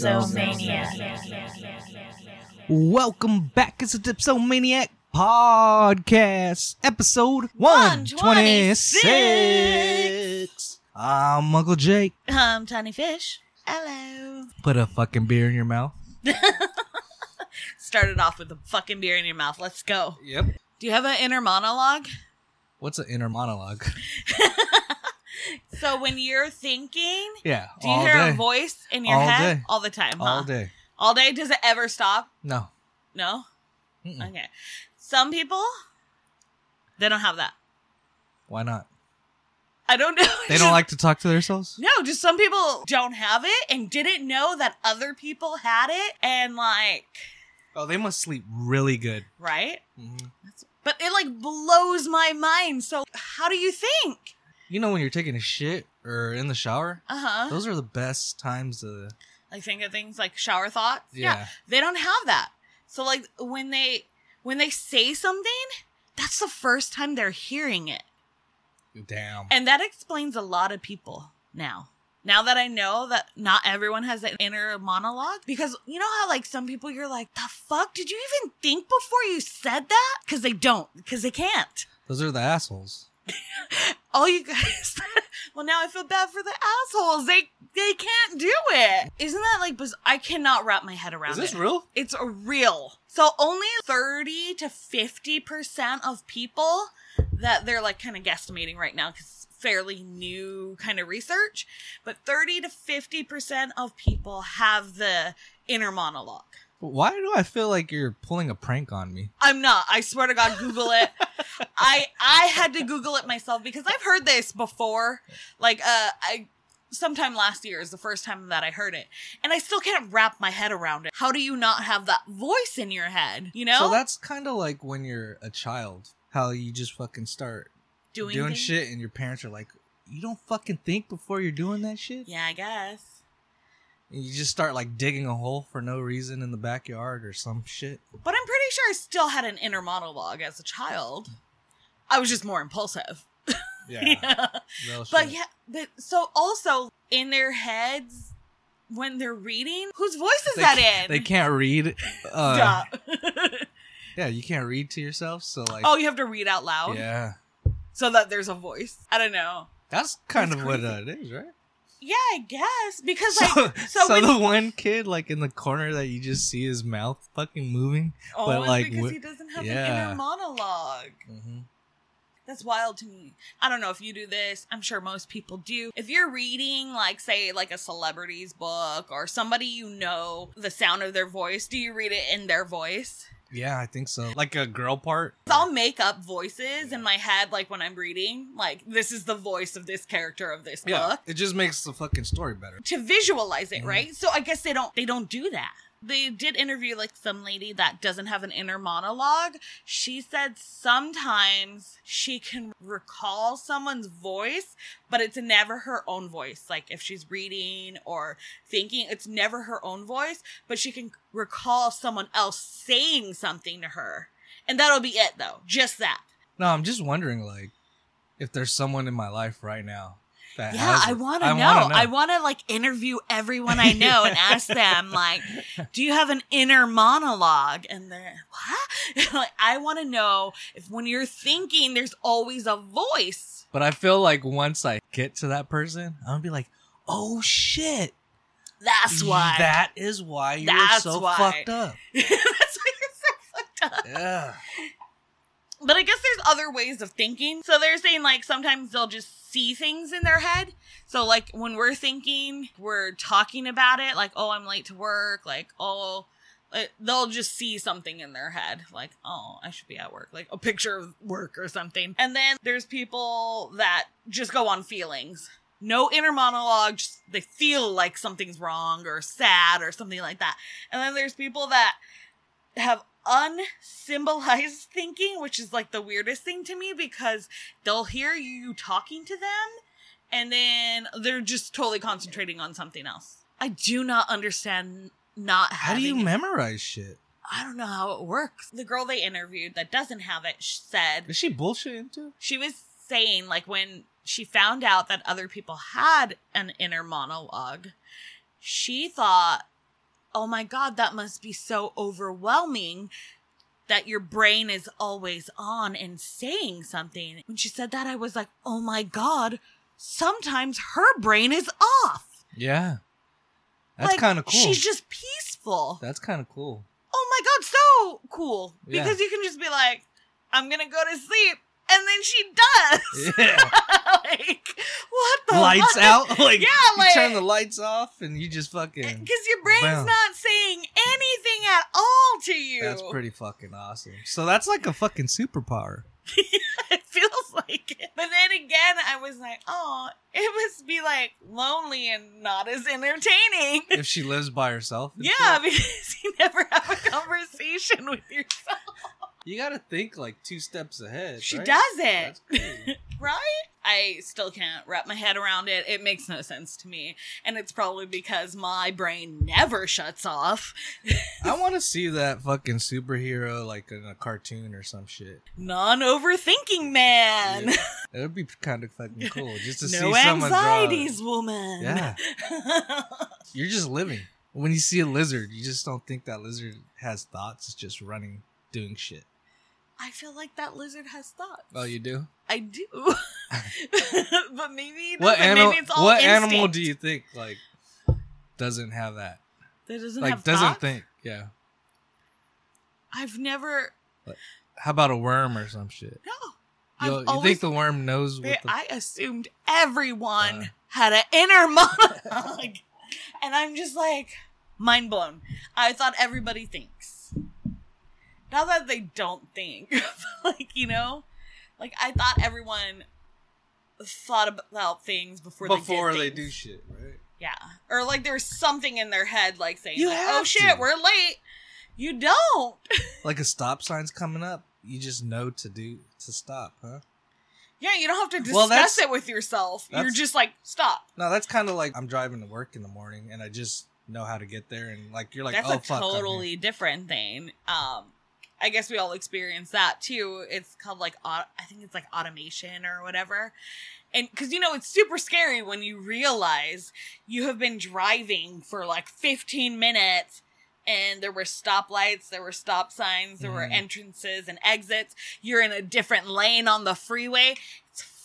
Dipsomania. Welcome back. It's a Dipsomaniac podcast, episode 126. I'm Uncle Jake. Um, Tiny Fish. Hello. Put a fucking beer in your mouth. Started off with a fucking beer in your mouth. Let's go. Yep. Do you have an inner monologue? What's an inner monologue? So when you're thinking, Yeah. do you hear day. a voice in your All head day. all the time? Huh? All day. All day. Does it ever stop? No. No. Mm-mm. Okay. Some people, they don't have that. Why not? I don't know. They don't like to talk to themselves? No, just some people don't have it and didn't know that other people had it, and like, Oh, they must sleep really good. right? hmm But it like blows my mind. So how do you think? You know when you're taking a shit or in the shower? Uh huh. Those are the best times to. Like think of things like shower thoughts. Yeah. They don't have that. So like when they when they say something, that's the first time they're hearing it. Damn. And that explains a lot of people now. Now that I know that not everyone has that inner monologue, because you know how like some people you're like, the fuck did you even think before you said that? Because they don't, because they can't. Those are the assholes. All you guys, well now I feel bad for the assholes. They they can't do it. Isn't that like? biz- I cannot wrap my head around Is this it. real? It's a real. So only 30 to 50% of people that they're like kind of guesstimating right now because fairly new kind of research, but 30 to 50% of people have the inner monologue. Why do I feel like you're pulling a prank on me? I'm not. I swear to God, Google it. I I had to Google it myself because I've heard this before. Like uh I sometime last year is the first time that I heard it. And I still can't wrap my head around it. How do you not have that voice in your head? You know? So that's kind of like when you're a child, how you just fucking start doing, doing things? shit and your parents are like, you don't fucking think before you're doing that shit? Yeah, I guess. You just start like digging a hole for no reason in the backyard or some shit. But I'm pretty sure I still had an inner monologue as a child. I was just more impulsive. Yeah. real But yeah, but so also in their heads when they're reading, whose voice is They that in? They can't read. Uh, yeah, you can't read to yourself. So like, oh, you have to read out loud yeah, so that there's a voice. I don't know. that's kind That's of what crazy. uh, it is, right? Yeah, I guess because like so, so, when, the one kid like in the corner that you just see his mouth fucking moving. oh, but, like, because wh- he doesn't have an yeah. inner monologue. hmm That's wild to me. I don't know if you do this. I'm sure most people do. If you're reading, like, say, like a celebrity's book or somebody you know, the sound of their voice, do you read it in their voice? Yeah, I think so. Like a girl part. I'll make up voices in my head, like when I'm reading, like, this is the voice of this character of this Yeah, book. it just makes the fucking story better. To visualize it, Mhm. right? So I guess they don't they don't do that. They did interview like some lady that doesn't have an inner monologue. She said sometimes she can recall someone's voice, but it's never her own voice. Like if she's reading or thinking, it's never her own voice, but she can recall someone else saying something to her. And that'll be it though. Just that. No, I'm just wondering, like, if there's someone in my life right now that Yeah, I want to know. wanna I want to like interview everyone I know and ask them like, "Do you have an inner monologue?" And they're what? like, I want to know if when you're thinking, there's always a voice. But I feel like once I get to that person, I'm gonna be like, oh shit. That's why. That is why you're That's so why. fucked up. That's why you're so fucked up. Yeah. But I guess there's other ways of thinking. So they're saying like sometimes they'll just see things in their head. So like when we're thinking, we're talking about it, like, oh, I'm late to work, like, oh, like, they'll just see something in their head, like, oh, I should be at work, like a picture of work or something. And then there's people that just go on feelings. No inner monologue, just they feel like something's wrong or sad or something like that. And then there's people that have unsymbolized thinking, which is like the weirdest thing to me because they'll hear you talking to them and then they're just totally concentrating on something else. I do not understand not How do you it. memorize shit? I don't know how it works. The girl they interviewed that doesn't have it said Is she bullshitting too? she was saying like when she found out that other people had an inner monologue, she thought oh my God, that must be so overwhelming that your brain is always on and saying something. When she said that, I was like, oh my God, sometimes her brain is off. Yeah. That's Like, kind of cool. She's just peaceful. That's kind of cool. oh my God, so cool. Yeah. Because you can just be like, I'm going to go to sleep. And then she does. Yeah. like, what the lights fuck? out. Like Yeah, you like- turn the lights off and you just fucking. Eh, because your brain's Wow. not saying anything at all to you. That's pretty fucking awesome. So that's like a fucking superpower. it feels like it. But then again, I was like, oh, it must be like lonely and not as entertaining. If she lives by herself. yeah, shit. because you never have a conversation with yourself. You gotta think like two steps ahead. She right? does it. Right? I still can't wrap my head around it. It makes no sense to me. And it's probably because my brain never shuts off. I want to see that fucking superhero like in a cartoon or some shit. Non overthinking man. Yeah. It would be kind of fucking cool just to no see someone it. anxieties, woman. Yeah. You're just living. When you see a lizard, you just don't think that lizard has thoughts. It's just running, doing shit. I feel like that lizard has thoughts. Oh, you do? I do. but maybe What animal? maybe it's all What instinct. animal do you think like doesn't have that? that doesn't Like have doesn't thoughts? think? Yeah. I've never. How about a worm or some shit? No. You, you always, think the worm knows what the? I assumed everyone Uh. had an inner monologue, and I'm just like mind blown. I thought everybody thinks. Not that they don't think, like you know, like I thought everyone thought about things before before they they do shit, right? Yeah. Or like there's something in their head like saying, You like, oh shit, to. we're late. You don't. Like a stop sign's coming up, you just know to do to stop, huh? yeah, you don't have to discuss Well, it with yourself. You're just like, stop. No, that's kind of like I'm driving to work in the morning and I just know how to get there, and like you're like, That's oh a fuck, totally different thing. Um, I guess we all experience that too. It's called like, I think it's like automation or whatever. And because you know, it's super scary when you realize you have been driving for like 15 minutes and there were stoplights, there were stop signs, there were Mhm. entrances and exits. You're in a different lane on the freeway.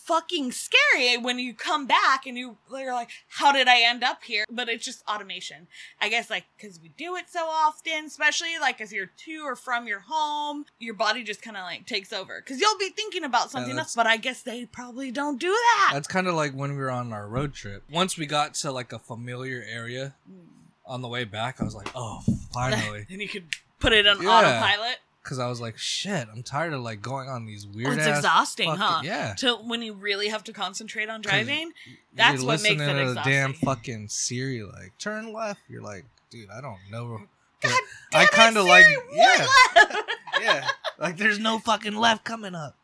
Fucking scary when you come back and you, you're like, how did I end up here? But it's just automation. I guess like because we do it so often, especially like if you're to or from your home, your body just kind of like takes over because you'll be thinking about something else. But I guess they probably don't do that. That's kind of like when we were on our road trip. Once we got to like a familiar area Mm. on the way back, I was like, oh, finally. and you could put it on Yeah. autopilot. Because I was like, shit, I'm tired of like going on these Oh, weird it's ass exhausting, fucking- huh? Yeah. To when you really have to concentrate on driving, that's what makes it to the damn fucking Siri, like, turn left. You're like, dude, I don't know. God I kind of like, yeah, yeah. Like, there's no fucking left coming up.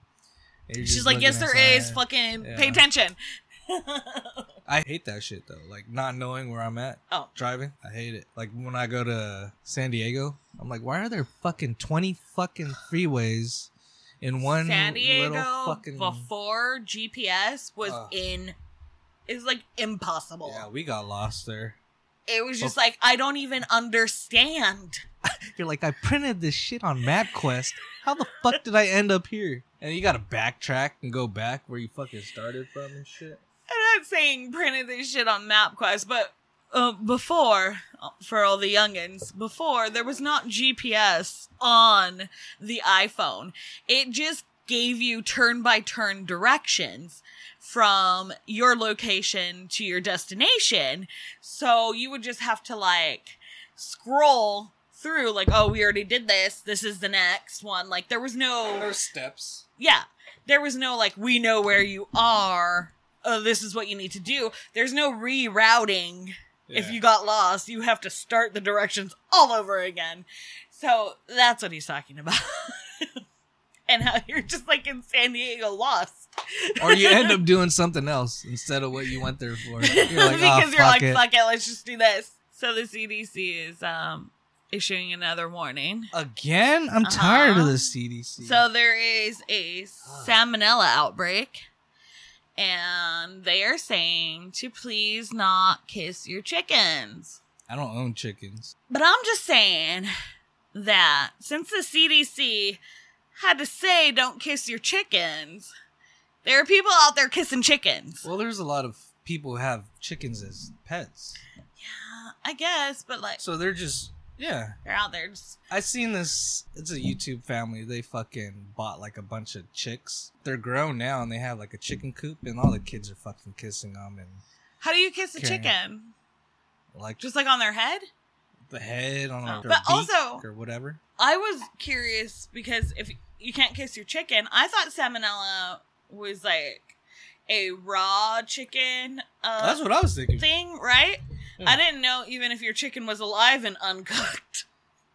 She's like, yes, there is. Fucking Yeah. pay attention. I hate that shit though. Like not knowing where I'm at. Oh. Driving, I hate it. Like when I go to San Diego, I'm like, why are there fucking twenty fucking freeways in one San Diego fucking? before GPS was Ugh. in is like impossible. Yeah, we got lost there. It was just Bef- like I don't even understand. You're like, I printed this shit on MapQuest. How the fuck did I end up here? And you gotta backtrack and go back where you fucking started from and shit. Not saying printed this shit on MapQuest, but uh, before, uh, for all the youngins, before there was not GPS on the iPhone. It just gave you turn by turn directions from your location to your destination. So you would just have to like scroll through, like, oh, we already did this. This is the next one. Like, there was no steps. yeah there was no like we know where you are oh this is what you need to do there's no rerouting if you got lost you have to start the directions all over again so that's what he's talking about and how you're just like in san diego lost or you end up doing something else instead of what you went there for. You're like, because oh, you're fuck like it. fuck it let's just do this so the cdc is um issuing another warning Again? I'm tired Uh-huh. of the CDC. So there is a salmonella outbreak, and they are saying to please not kiss your chickens. I don't own chickens. But I'm just saying that since the CDC had to say don't kiss your chickens, there are people out there kissing chickens. Well, there's a lot of people who have chickens as pets. Yeah, I guess, but like So they're just yeah. they're out there just I seen this. It's a YouTube family. They fucking bought like a bunch of chicks. They're grown now and they have like a chicken coop, and all the kids are fucking kissing them and How do you kiss a Carrying- chicken? like Just like on their head? the head on Oh. like, their But also- or whatever. I was curious because if you can't kiss your chicken, I thought salmonella was like a raw chicken uh, That's what I was thinking. thing, right? I didn't know even if your chicken was alive and uncooked.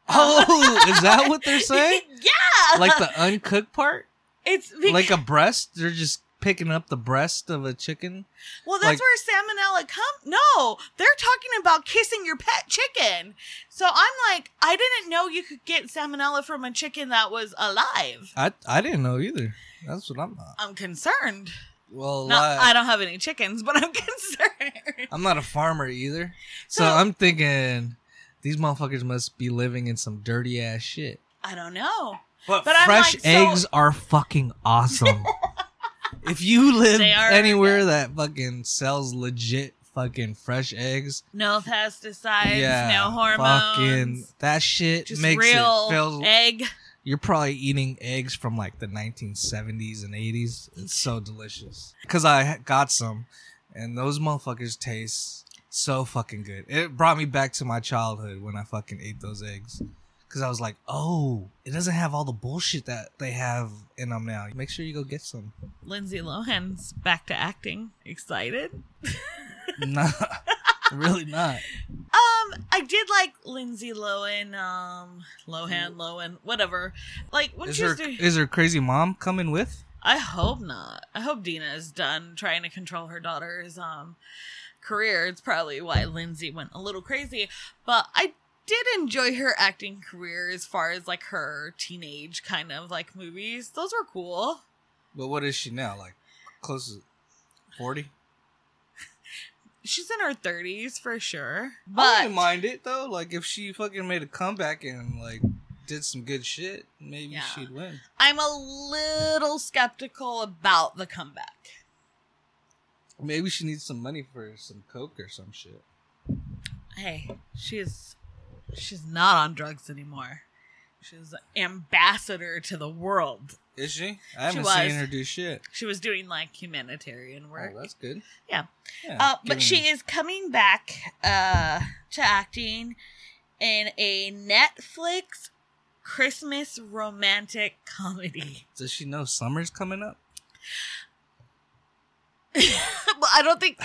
Oh, is that what they're saying? yeah, Like the uncooked part, it's because, like a breast. They're just picking up the breast of a chicken. well, that's like- where salmonella come. No, they're talking about kissing your pet chicken. So I'm like, I didn't know you could get salmonella from a chicken that was alive. I I didn't know either. That's what I'm. I'm concerned. Well, No, li- I don't have any chickens, but I'm concerned. I'm not a farmer either. So, So- I'm thinking these motherfuckers must be living in some dirty ass shit. I don't know. But, But fresh like, so- eggs are fucking awesome. if you live are anywhere good. that fucking sells legit fucking fresh eggs, No pesticides, yeah, no hormones. fucking that shit just makes real it feel. egg. You're probably eating eggs from like the 1970s and 80s. It's so delicious. Cause I got some, and those motherfuckers taste so fucking good. It brought me back to my childhood when I fucking ate those eggs. Cause I was like, oh, it doesn't have all the bullshit that they have in them now. Make sure you go get some. Lindsay Lohan's back to acting. Excited? nah, really not. Um, I did like Lindsay Lohan, um, Lohan, Lohan, whatever. Like when Is she was her doing, is her crazy mom coming with? I hope not. I hope Dina is done trying to control her daughter's um career. It's probably why Lindsay went a little crazy. But I did enjoy her acting career as far as like her teenage kind of like movies. Those were cool. But what is she now? Like close to forty? She's in her thirties for sure. I But wouldn't mind it though. Like if she fucking made a comeback and like did some good shit, maybe Yeah. she'd win. I'm a little skeptical about the comeback. Maybe she needs some money for some coke or some shit. Hey, she's she's not on drugs anymore. She's ambassador to the world. Is she? I haven't was. seen her do shit. She was doing like humanitarian work. Oh, that's good. Yeah. Yeah, Uh, but she is coming back uh, to acting in a Netflix Christmas romantic comedy. Does she know summer's coming up? I don't think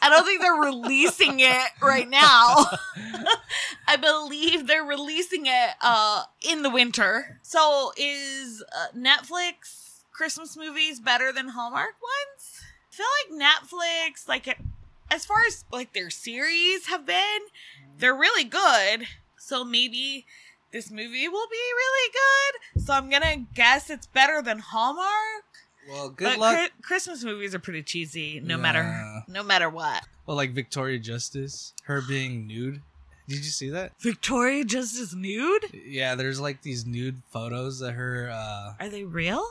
I don't think they're releasing it right now. I believe they're releasing it uh, in the winter. So is uh, Netflix Christmas movies better than Hallmark ones? I feel like Netflix, like it, as far as like their series have been, they're really good. So maybe this movie will be really good. So I'm gonna guess it's better than Hallmark. Well, good but luck. Chri- Christmas movies are pretty cheesy, no matter no matter what. well, like Victoria Justice, her being nude. Did you see that? Victoria Justice nude? Yeah, there's like these nude photos of her. uh Are they real?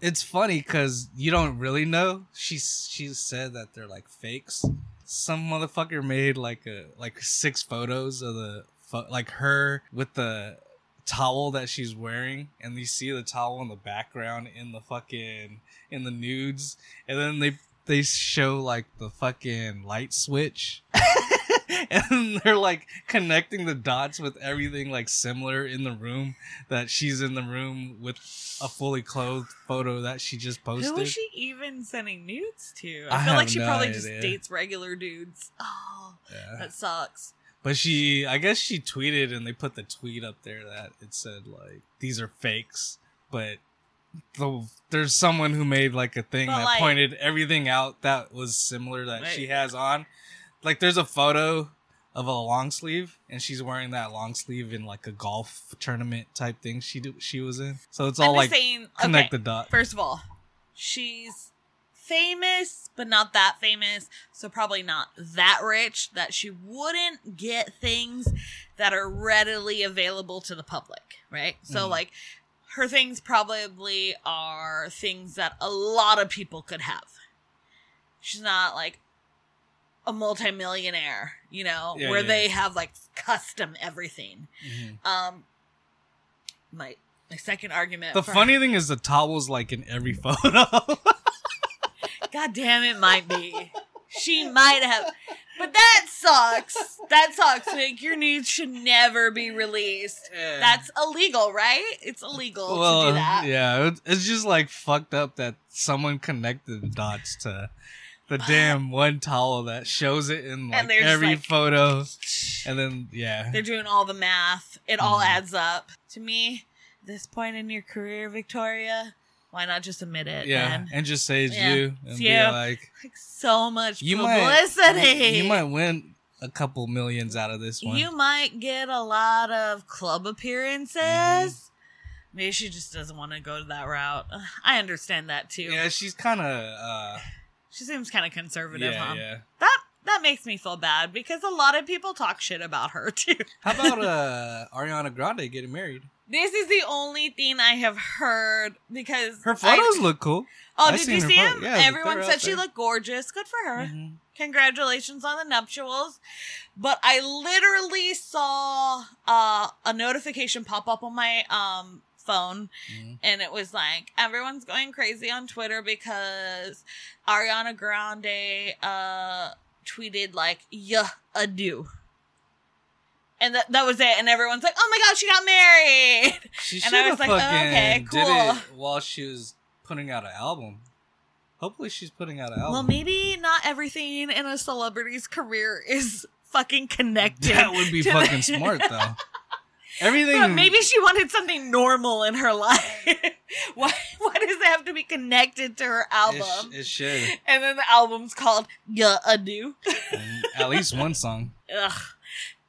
It's funny because you don't really know. She she said that they're like fakes. Some motherfucker made like a like six photos of the like her with the towel that she's wearing, and you see the towel in the background in the fucking in the nudes, and then they they show like the fucking light switch. and they're like connecting the dots with everything like similar in the room that she's in the room with a fully clothed photo that she just posted. Who was she even sending nudes to? I I, feel like she no probably just dates regular dudes. Oh, Yeah. that sucks. But she, I guess she tweeted and they put the tweet up there that it said like these are fakes, but the, there's someone who made like a thing But, that like- pointed everything out that was similar that she has on. Like there's a photo of a long sleeve and she's wearing that long sleeve in like a golf tournament type thing she do, she was in. So it's all I'm like saying. connect okay, the dot. First of all, she's famous, but not that famous. So probably not that rich that she wouldn't get things that are readily available to the public, right? So Mhm. like her things probably are things that a lot of people could have. She's not like a multimillionaire, you know, Yeah, where yeah, they yeah. have like custom everything. Mhm. Um my my second argument The funny thing is the towel's like in every photo. God damn it might be. She might have but that sucks. That sucks. Like your nudes should never be released. That's illegal, right? It's illegal to do that. yeah, it's just like fucked up that someone connected the dots to the damn one towel that shows it in like every like- photo, and then yeah, They're doing all the math. It all Mhm. adds up. To me, this point in your career, Victoria, why not just admit it? yeah, man? and just say it's Yeah, you and be like, Like so much you publicity. might, you might win a couple millions out of this one. You might get a lot of club appearances. Mm-hmm. Maybe she just doesn't want to go that route. I understand that too. yeah, she's kind of uh, She seems kind of conservative, yeah, huh? yeah. That that makes me feel bad because a lot of people talk shit about her too. How about uh Ariana Grande getting married? This is the only thing I have heard because Her I- photos look cool. Oh, I did you see him? yeah, Everyone said she looked gorgeous. Good for her. Mhm. Congratulations on the nuptials. But I literally saw uh, a notification pop up on my um phone Mhm. and it was like everyone's going crazy on Twitter because Ariana Grande uh tweeted like yeah adieu. And that, that was it. And everyone's like, oh my god, she got married. She And I was like, oh, okay, did cool. it while she was putting out an album. Hopefully, she's putting out an album. Well, maybe not everything in a celebrity's career is fucking connected. that would be fucking the- smart, though. Everything. But maybe she wanted something normal in her life. why? Why does to be connected to her it, album? sh- it should. and then the album's called "Yeah Ado." Mm, at least one song. Ugh.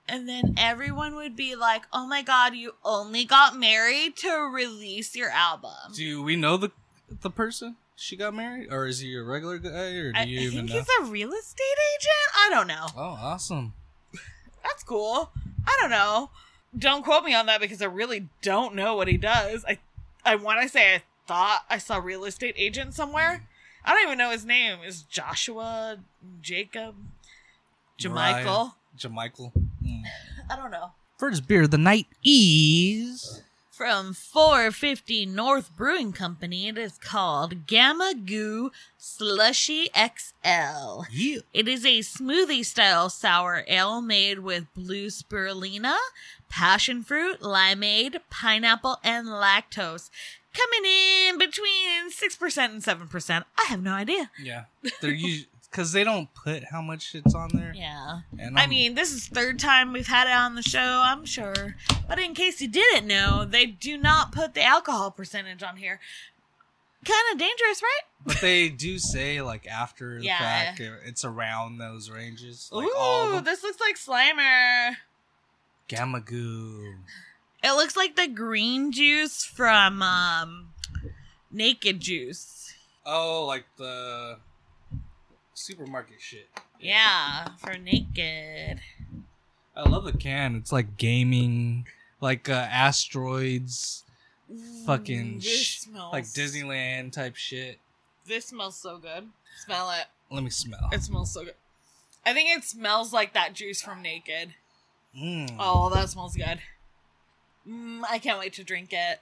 And then everyone would be like, "Oh my god, you only got married to release your album." Do we know the the person she got married, or is he a regular guy, or do I, you I even think know? he's a real estate agent. I don't know. Oh, awesome! That's cool. I don't know. Don't quote me on that because I really don't know what he does. I I want to say I thought I saw real estate agent somewhere. I don't even know his name. Is Joshua Jacob Jamichael? Jamichael. Mm. I don't know. First beer of the night is From 450 North Brewing Company, it is called Gamma Goo Slushy XL. yeah. It is a smoothie style sour ale made with blue spirulina, passion fruit, limeade, pineapple, and lactose. Coming in between 6% and 7%. I have no idea. Yeah, they're usually because they don't put how much it's on there. Yeah. And I mean, this is third time we've had it on the show, I'm sure. But in case you didn't know, they do not put the alcohol percentage on here. Kind of dangerous, right? but they do say like after the Yeah. fact, it's around those ranges. Like Ooh, this looks like Slimer. Gamma goo. It looks like the green juice from um Naked Juice. Oh, like the supermarket shit. Yeah, for Naked. I love the can. It's like gaming, like uh, asteroids, fucking sh- smells like Disneyland type shit. This smells so good. Smell it. Let me smell. It smells so good. I think it smells like that juice from Naked. Mm. Oh, that smells good. Mm, I can't wait to drink it.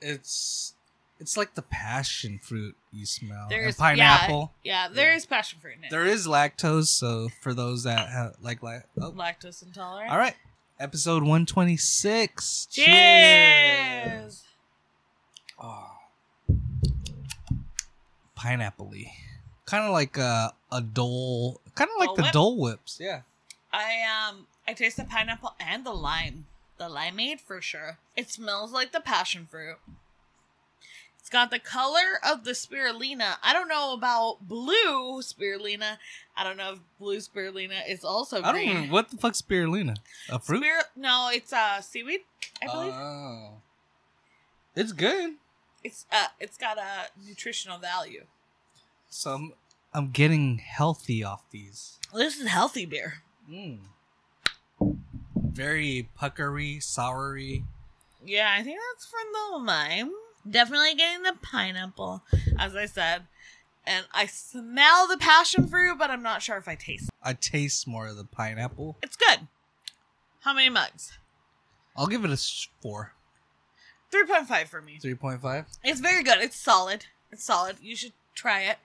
It's it's like the passion fruit you smell. and pineapple. Yeah, yeah there is passion fruit in it. There is lactose, so for those that have like like oh. Lactose intolerant. All right. Episode 126. Cheers. Oh. Pineapple Kind of like a, a Dole. Kind of like Dole the Whip? Dole Whips. Yeah. I um I taste the pineapple and the lime. The limeade for sure. It smells like the passion fruit. It's got the color of the spirulina. I don't know about blue spirulina. I don't know if blue spirulina is also I don't green. know. What the fuck's spirulina? A fruit? Spir- no, it's uh seaweed, I believe. Oh. It's good. it's uh it's got a nutritional value. So I'm, I'm getting healthy off these. This is healthy beer. Mm. Very puckery, soury. Yeah, I think that's from the lime. Definitely getting the pineapple, as I said. And I smell the passion fruit, but I'm not sure if I taste it. I taste more of the pineapple. It's good. How many mugs? I'll give it a four. 3.5 for me. 3.5. It's very good. It's solid. It's solid. You should try it.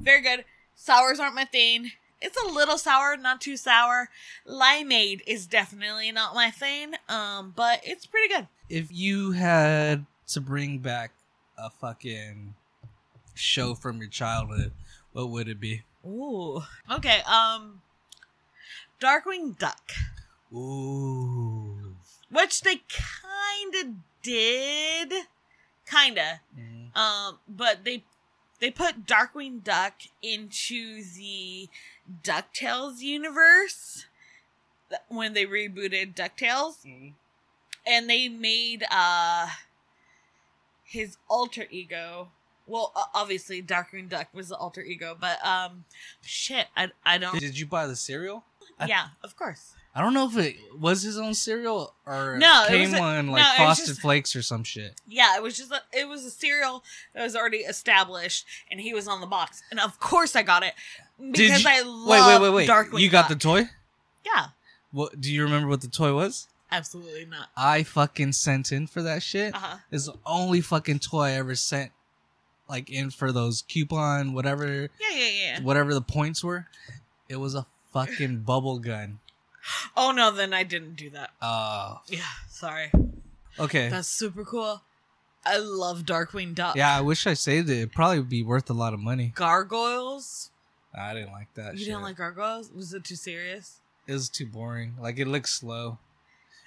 Very good. Sours aren't my thing. It's a little sour, not too sour. Limeade is definitely not my thing. Um, but it's pretty good. If you had to bring back a fucking show from your childhood, what would it be? Ooh. Okay. Um, Darkwing Duck, Ooh. which they kind of did, kinda. Mm. Um, but they they put Darkwing Duck into the Ducktales universe when they rebooted Ducktales, Mm. and they made uh his alter ego. Well, obviously Darkwing Duck was the alter ego, but um, shit, I I don't. Did you buy the cereal? Yeah, of course. I don't know if it was his own cereal or No, it came a- on like no, Frosted just- Flakes or some shit. Yeah, it was just a, it was a cereal that was already established, and he was on the box, and of course I got it because you- I Wait, love wait, wait, wait. Darkwing. you got the toy? yeah, What do you remember what the toy was? absolutely not. I fucking sent in for that shit. Uh huh. It's the only fucking toy I ever sent like in for those coupon whatever Yeah, yeah, yeah. whatever the points were. It was a fucking bubble gun. Oh no, then I didn't do that. Uh Yeah, sorry. okay. That's super cool. I love Darkwing Duck. yeah, I wish I saved it. It'd probably be worth a lot of money. Gargoyles. I didn't like that You shit. didn't like gargoyles? Was it too serious? it was too boring. Like it looked slow.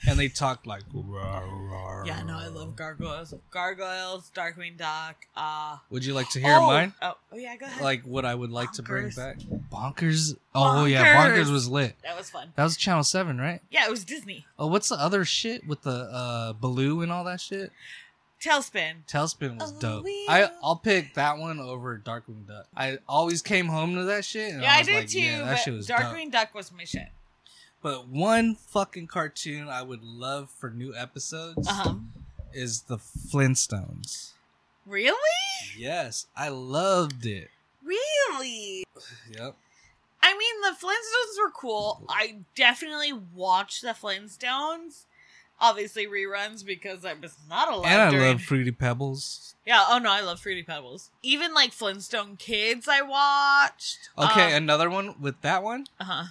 And they talked like Yeah, no, I love gargoyles. Gargoyles, Darkwing Duck. Uh Would you like to hear oh, mine? Oh, oh yeah, go ahead. Like what I would like to bring back? Bonkers. Oh yeah, Bonkers. Bonkers was lit. that was fun. That was Channel Seven, right? Yeah, it was Disney. Oh, what's the other shit with the uh Baloo and all that shit? TaleSpin. TaleSpin was Oh, dope. I I'll pick that one over Darkwing Duck. I always came home to that shit. And Yeah, I, was did like, too. Yeah, that but shit was dope. Darkwing Duck was my shit. But one fucking cartoon I would love for new episodes Uh huh. is the Flintstones. Really? Yes, I loved it. Really? Yep. I mean, the Flintstones were cool. I definitely watched the Flintstones. Obviously reruns because I was not allowed. And I during... love Fruity Pebbles. Yeah. Oh no, I love Fruity Pebbles. Even like Flintstone Kids, I watched. Okay, Uh another one with that one, Uh huh.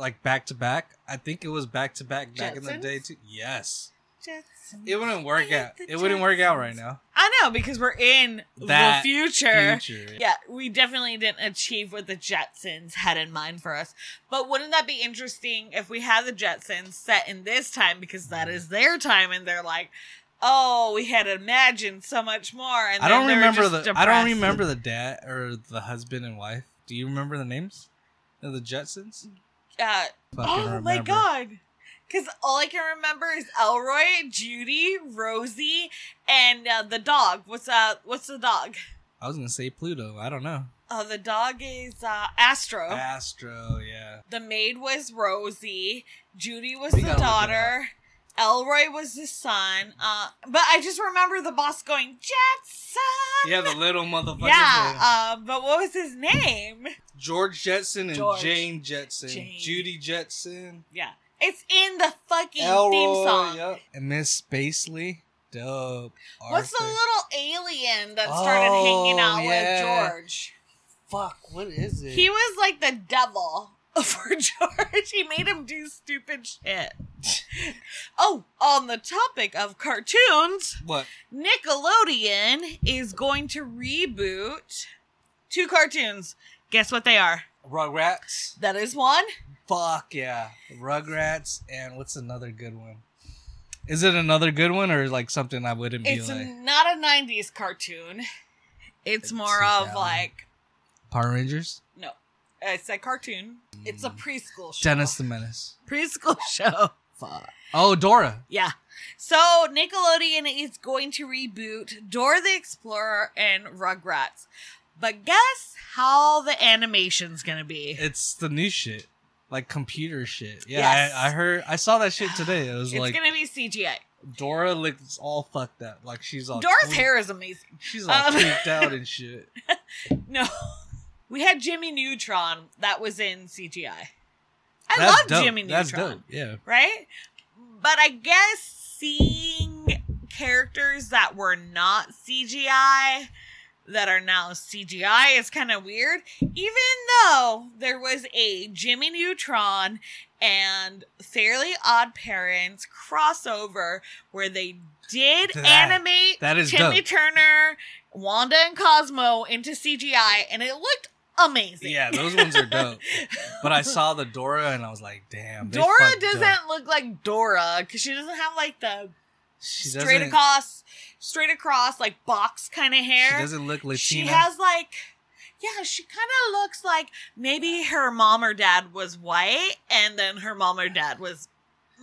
Like back to back. I think it was back to back back in the Jetsons? day too. Yes. Jetsons. It wouldn't work out. It wouldn't work out right now. I know because we're in That the future. Future. Yeah, we definitely didn't achieve what the Jetsons had in mind for us. But wouldn't that be interesting if we had the Jetsons set in this time because that is their time and they're like, oh, we had imagined so much more. And I don't they're remember just the I don't depressed. remember the dad or the husband and wife. Do you remember the names of the Jetsons? Uh, oh my god. Because all I can remember is Elroy, Judy, Rosie, and uh, the dog. What's uh, what's the dog? I was gonna say Pluto. I don't know. Uh, the dog is uh, Astro. Astro, yeah. The maid was Rosie. Judy was We the gotta look it daughter. Elroy was the son. Uh, but I just remember the boss going Jetson. Yeah, the little motherfucker. Yeah. Uh, but what was his name? George Jetson and George. Jane Jetson. Jane. Judy Jetson. Yeah, it's in the fucking theme Elroy, song. yep. And Miss Spacely. Dope. What's the little alien that started hanging Oh, out yeah. with George? Fuck, what is it? He was like the devil for George. He made him do stupid shit. oh, on the topic of cartoons, what? Nickelodeon is going to reboot two cartoons. Guess what they are? Rugrats? That is one. Fuck yeah. Rugrats and what's another good one? Is it another good one or like something I wouldn't be It's like? not a 90s cartoon. It's It's more of like, Power Rangers? No, it's a cartoon. It's a preschool show. Dennis the Menace. preschool show. Fuck. Oh, Dora. Yeah. So Nickelodeon is going to reboot Dora the Explorer and Rugrats. But guess how the animation's gonna be? It's the new shit, like computer shit. Yeah, Yes. I, I heard. I saw that shit today. It was It's like It's gonna be CGI. Dora looks all fucked up. Like she's all Dora's tweaked- hair is amazing. She's all Um, tweaked out and shit. No, we had Jimmy Neutron that was in CGI. I That's love dope. Jimmy Neutron. That's dope. Yeah. right? But I guess seeing characters that were not CGI that are now CGI is kind of weird. Even though there was a Jimmy Neutron and Fairly Odd Parents crossover where they did That- animate that is Timmy dope. Turner, Wanda, and Cosmo into CGI, and it looked amazing. Yeah, those ones are dope. But I saw the Dora and I was like, damn. Dora doesn't up. look like Dora because she doesn't have like the She straight across, straight across like box kind of hair. She doesn't look Latina. She has like, yeah, she kind of looks like maybe her mom or dad was white, and then her mom or dad was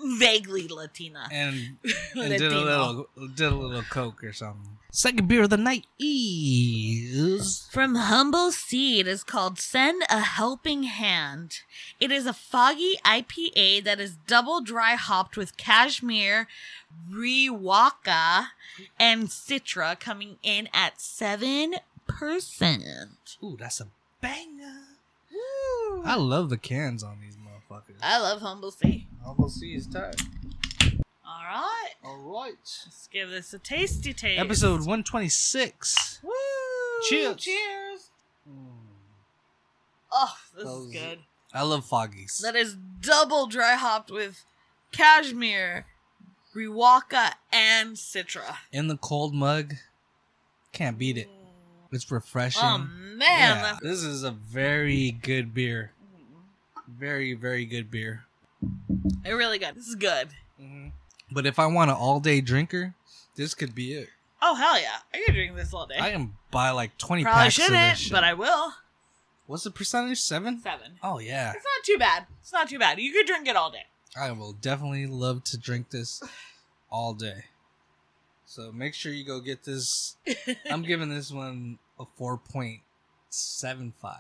vaguely Latina. and, and did a little did a little coke or something. Second beer of the night is From Humble Seed is called Send a Helping Hand. It is a foggy IPA that is double dry hopped with cashmere, Riwaka, and Citra coming in at 7%. ooh, that's a banger. I love the cans on these motherfuckers. I love Humble Seed. Almost see is tight. All right. All right. Let's give this a tasty taste. Episode one twenty six. Woo! Cheers. Cheers. Hmm. Oh, this Those- is good. I love foggies. That is double dry hopped with cashmere, Riwaka, and Citra. In the cold mug, can't beat it. Mm. It's refreshing. Oh man, Yeah, this is a very good beer. Mm. Very, very good beer. it's really good. This is good. But if I want an all day drinker, this could be it. Oh hell yeah, I could drink this all day. I can buy like 20 Probably packs of this shouldn't, shit. but I will. What's the percentage? Seven? Seven. Oh, yeah. It's not too bad. It's not too bad. You could drink it all day. I will definitely love to drink this all day. So make sure you go get this. I'm giving this one a 4.75.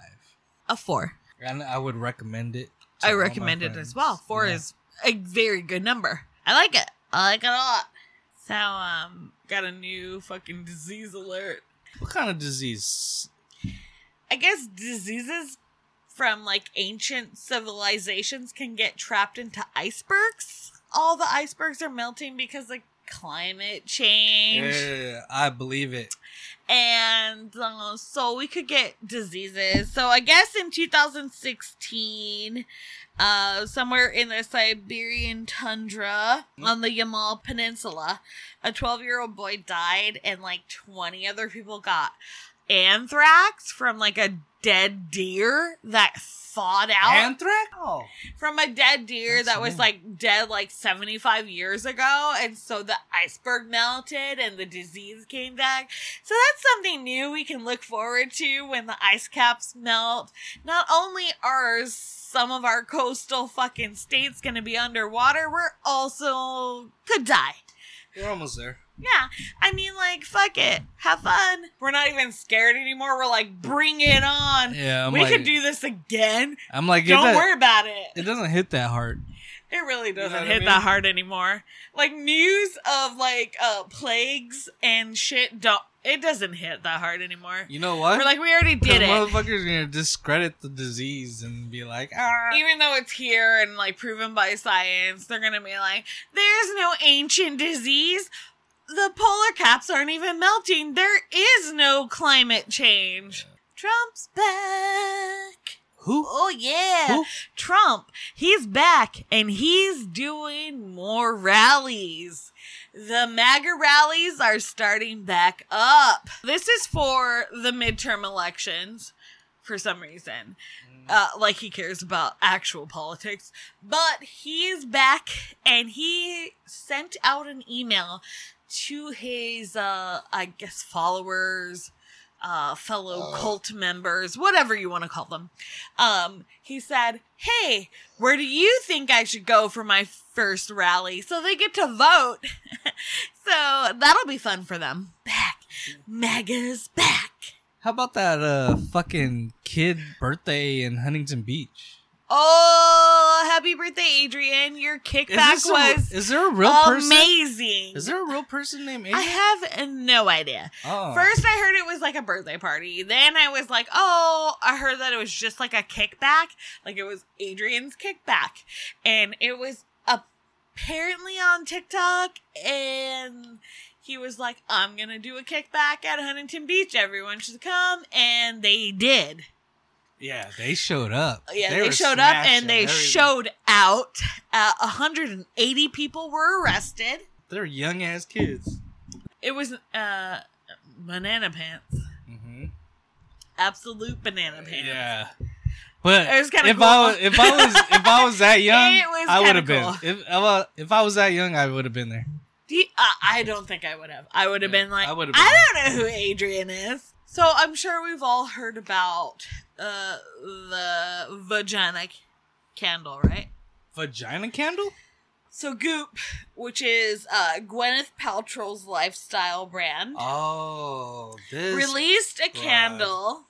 A four. And I would recommend it. I recommend it as well. Four Yeah. is a very good number. I like it. I like it a lot. So, um, got a new fucking disease alert. What kind of disease? I guess diseases from like ancient civilizations can get trapped into icebergs. All the icebergs are melting because like climate change. Yeah, I believe it. and uh, so we could get diseases. So I guess in 2016, uh, somewhere in the Siberian tundra on the Yamal Peninsula, a 12 year old boy died, and like 20 other people got anthrax from like a dead deer that thawed out? Anthrax? Oh. from a dead deer That's that was like dead like 75 years ago and so the iceberg melted and the disease came back. So that's something new we can look forward to when the ice caps melt. Not only are some of our coastal fucking states gonna be underwater we're also could die We're almost there. yeah i mean like fuck it. Have fun. We're not even scared anymore. We're like bring it on. Yeah, I'm we like, could do this again. I'm like, don't does- worry about it. It doesn't hit that hard. It really doesn't what I hit mean? that hard anymore. Like news of like uh plagues and shit don't it doesn't hit that hard anymore. You know what? We're like we already did it. motherfuckers gonna discredit the disease and be like, ah. Even though it's here and like proven by science, they're gonna be like, there's no ancient disease. The polar caps aren't even melting. There is no climate change. Trump's back. Who? Oh yeah. Who? Trump, he's back and he's doing more rallies. The MAGA rallies are starting back up. This is for the midterm elections for some reason. Uh, like he cares about actual politics. But he's back and he sent out an email to his, uh, I guess, followers, uh, fellow cult members, whatever you want to call them. Um, he said, Hey, where do you think I should go for my first rally? So they get to vote. so that'll be fun for them. Back. MAGA's back. How about that uh fucking kid birthday in Huntington Beach? Oh, happy birthday, Adrian! Your Is, kickback a- was is there a real person? amazing. Is there a real person named Adrian? I have no idea. oh. First, I heard it was like a birthday party. Then I was like, oh, I heard that it was just like a kickback. Like it was Adrian's kickback. And it was apparently on TikTok. And he was like, I'm going to do a kickback at Huntington Beach. Everyone should come. And they did. Yeah, they showed up. Yeah, they, were showed up and they everything. showed out. Uh, 180 people were arrested. They're young ass kids. It was uh, banana pants. Mm-hmm. Absolute banana pants. Yeah. But It was kinda if I was if I was if I was that young, was I would have been. cool. If if I, if I was that young, I would have been there. You- uh, I don't think I would have. I would have Yeah, been like, I I, don't know who Adrian is. So I'm sure we've all heard about uh, the vagina c- candle, right? Vagina candle? So Goop, which is uh, Gwyneth Paltrow's lifestyle brand, Oh, this. released a broad. candle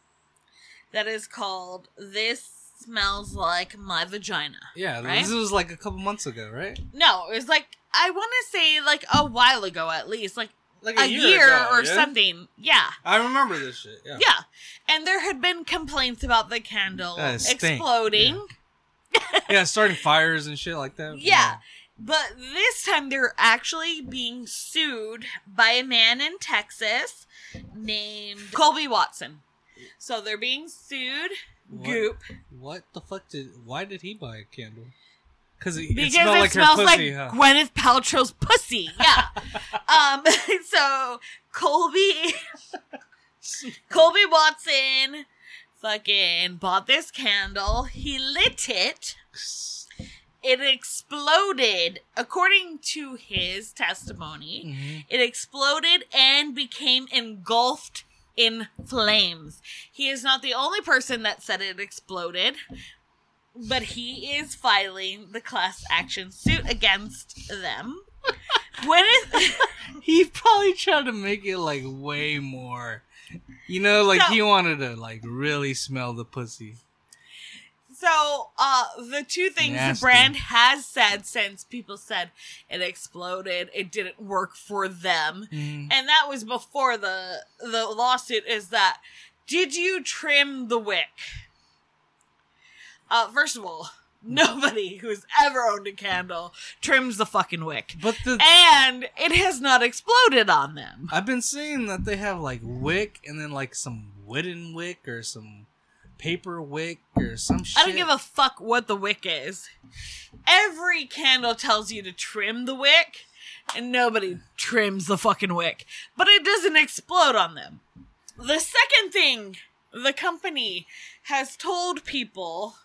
that is called "This Smells Like My Vagina." Yeah, right? this was like a couple months ago, right? No, it was like I want to say like a while ago, at least like Like a, year, ago, or yeah? something. Yeah. I remember this shit. Yeah. Yeah. And there had been complaints about the candle exploding. Yeah, starting fires and shit like that. Yeah. But this time they're actually being sued by a man in Texas named Colby Watson. So they're being sued. What? Goop. What the fuck did? Why did he buy a candle? Because it, Because it like smells pussy, like huh? Gwyneth Paltrow's pussy. Yeah. um so Colby Colby Watson fucking bought this candle. He lit it. It exploded. According to his testimony, Mhm. it exploded and became engulfed in flames. He is not the only person that said it exploded, but he is filing the class action suit against them. Gwyneth. He probably tried to make it like way more. You know, like So- he wanted to like really smell the pussy. So, uh, the two things Nasty. the brand has said since people said it exploded, it didn't work for them, Mhm. and that was before the the lawsuit. Is that did you trim the wick? Uh, first of all, nobody who's ever owned a candle trims the fucking wick, But the and it has not exploded on them. I've been seeing that they have like wick and then like some wooden wick or some paper wick or some shit. I don't give a fuck what the wick is. Every candle tells you to trim the wick, and nobody trims the fucking wick. But it doesn't explode on them. The second thing the company has told people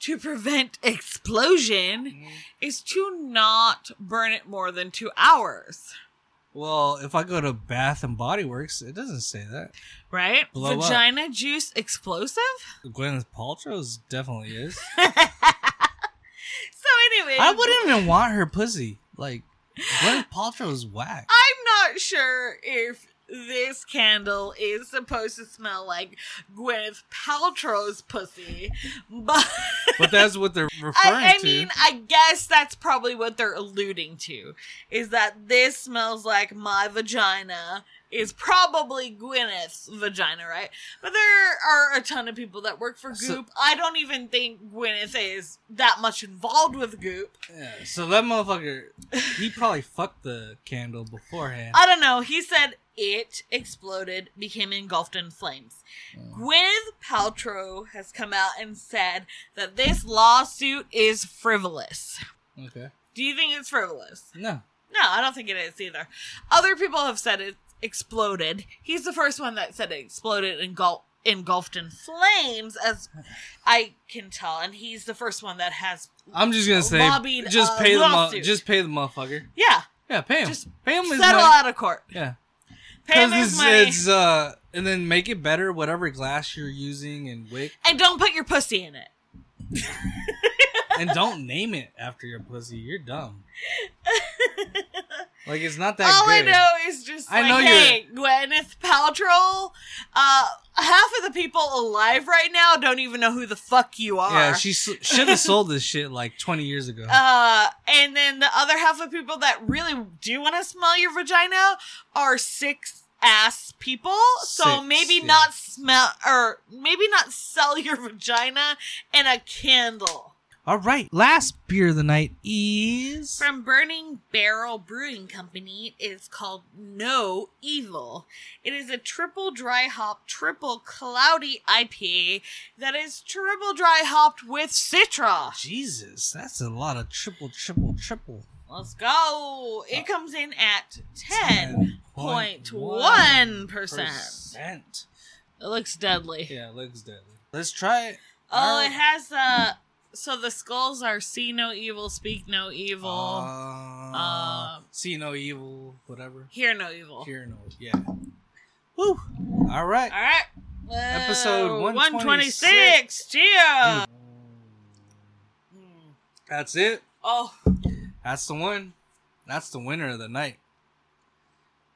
to prevent explosion Mhm. is to not burn it more than two hours. Well, if I go to Bath and Body Works, it doesn't say that. Right? Blow up. Vagina juice explosive? Gwyneth Paltrow's definitely is. so anyway. I wouldn't even want her pussy. Like Gwyneth Paltrow's whack. I'm not sure if this candle is supposed to smell like Gwyneth Paltrow's pussy, but But that's what they're referring I, I to. mean, I guess that's probably what they're alluding to is that this smells like my vagina is probably Gwyneth's vagina, right? But there are a ton of people that work for So- Goop. I don't even think Gwyneth is that much involved with Goop. yeah, so that motherfucker, he probably fucked the candle beforehand. I don't know. He said it exploded, became engulfed in flames. Mm. Gwyneth Paltrow has come out and said that this lawsuit is frivolous. okay. Do you think it's frivolous? No. No, I don't think it is either. Other people have said it exploded. He's the first one that said it exploded and engul- engulfed in flames, as I can tell, and he's the first one that has. I'm just gonna say, Lobbied just a pay the lawsuit. just pay the motherfucker. Yeah, Yeah, pay him. Just pay him his settle money. out of court. Yeah, Pay him his it's, money, it's uh, and then make it better. Whatever glass you're using and wick, and don't put your pussy in it. and don't name it after your pussy. You're dumb. Like it's not that All I know is just I like, know hey, Gwyneth Paltrow, uh, half of the people alive right now don't even know who the fuck you are. Yeah, she s- should have sold this shit like 20 years ago. Uh, and then the other half of people that really do want to smell your vagina are six ass people. so Six, maybe yeah. not smell or maybe not sell your vagina in a candle. All right, last beer of the night is From Burning Barrel Brewing Company it is called No Evil. It is a triple dry hop, triple cloudy IPA that is triple dry hopped with Citra. Jesus. That's a lot of triple, triple, triple. Let's go. It comes in at 10.1%. percent. It looks deadly. Yeah, it looks deadly. Let's try it. Oh, Alright. it has uh so the skulls are see no evil, speak no evil, Uh, Uh, see no evil, whatever. hear no evil. Hear no, yeah. Woo. All right. All right. Episode 126. Yeah. Mm. That's it. Oh, That's the one. That's the winner of the night.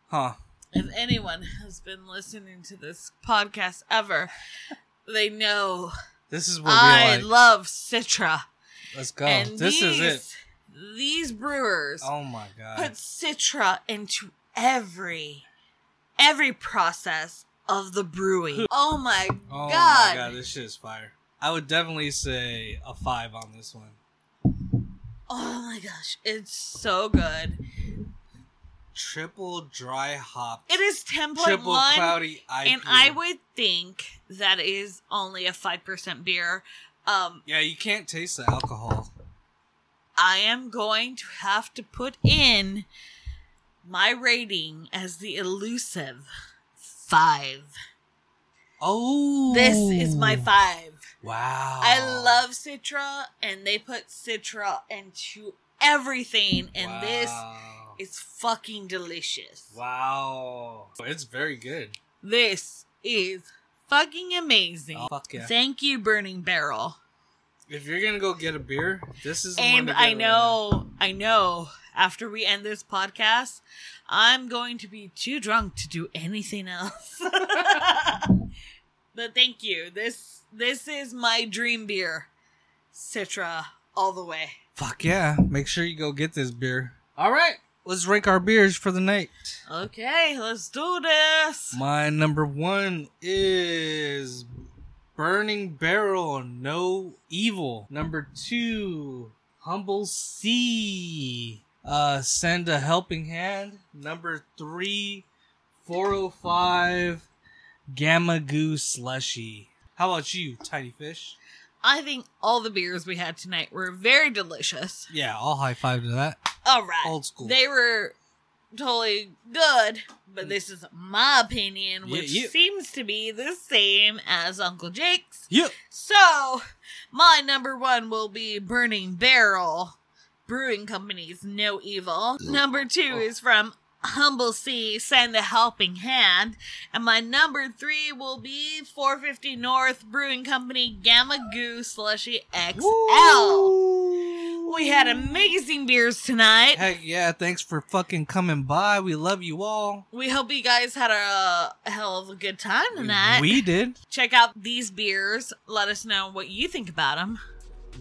Huh. if anyone has been listening to this podcast ever, they know This is what I we like. love Citra. Let's go. and this these, is it. These brewers Oh my god. put Citra into every every process of the brewing. Oh my oh god. my god, this shit is fire. I would definitely say a five on this one. Oh my gosh, it's so good. Triple dry hop. It is 10.1 triple cloudy IPA. and I would think that is only a 5% beer. Um Yeah, you can't taste the alcohol. I am going to have to put in my rating as the elusive 5. Oh, This is my 5. Wow. I love Citra, and they put Citra into everything, and this Wow. Is fucking delicious. Wow. It's very good. This is fucking amazing. Oh, fuck yeah. Thank you, Burning Barrel. If you're gonna go get a beer, this is the one And I right know, I know, after we end this podcast, I'm going to be too drunk to do anything else. but thank you. This this is my dream beer. Citra all the way. Fuck yeah. Make sure you go get this beer. All right. Let's rank our beers for the night. Okay, let's do this. My number one is Burning Barrel No Evil. Number two, Humble Sea. Uh, Send a Helping Hand. Number three, 405 Gamma Goo Slushy. How about you, Tiny Fish? I think all the beers we had tonight were very delicious. Yeah, I'll high five to that. All right. Old school. They were totally good, but mm. this is my opinion, which yeah. seems to be the same as Uncle Jake's. Yep. So, my number one will be Burning Barrel Brewing Company's No Evil. Number two oh. is from Humble Sea, Send a Helping Hand. And my number three will be 450 North Brewing Company Gamma Goo Slushy XL. We had amazing beers tonight. Heck yeah, thanks for fucking coming by. We love you all. We hope you guys had a, a hell of a good time tonight. We did. Check out these beers. Let us know what you think about them.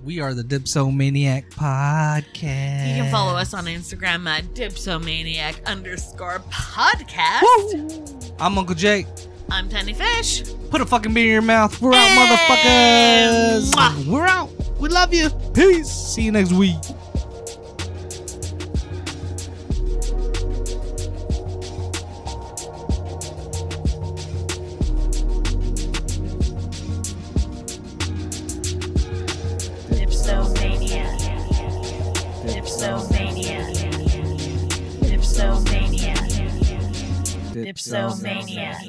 We are the Dipsomaniac Podcast. You can follow us on Instagram at dipsomaniac underscore podcast. I'm Uncle Jake. I'm Tiny Fish. Put a fucking beer in your mouth. We're out, Hey, motherfuckers. mwah. We're out. We love you. Peace. See you next week. Dipsomania.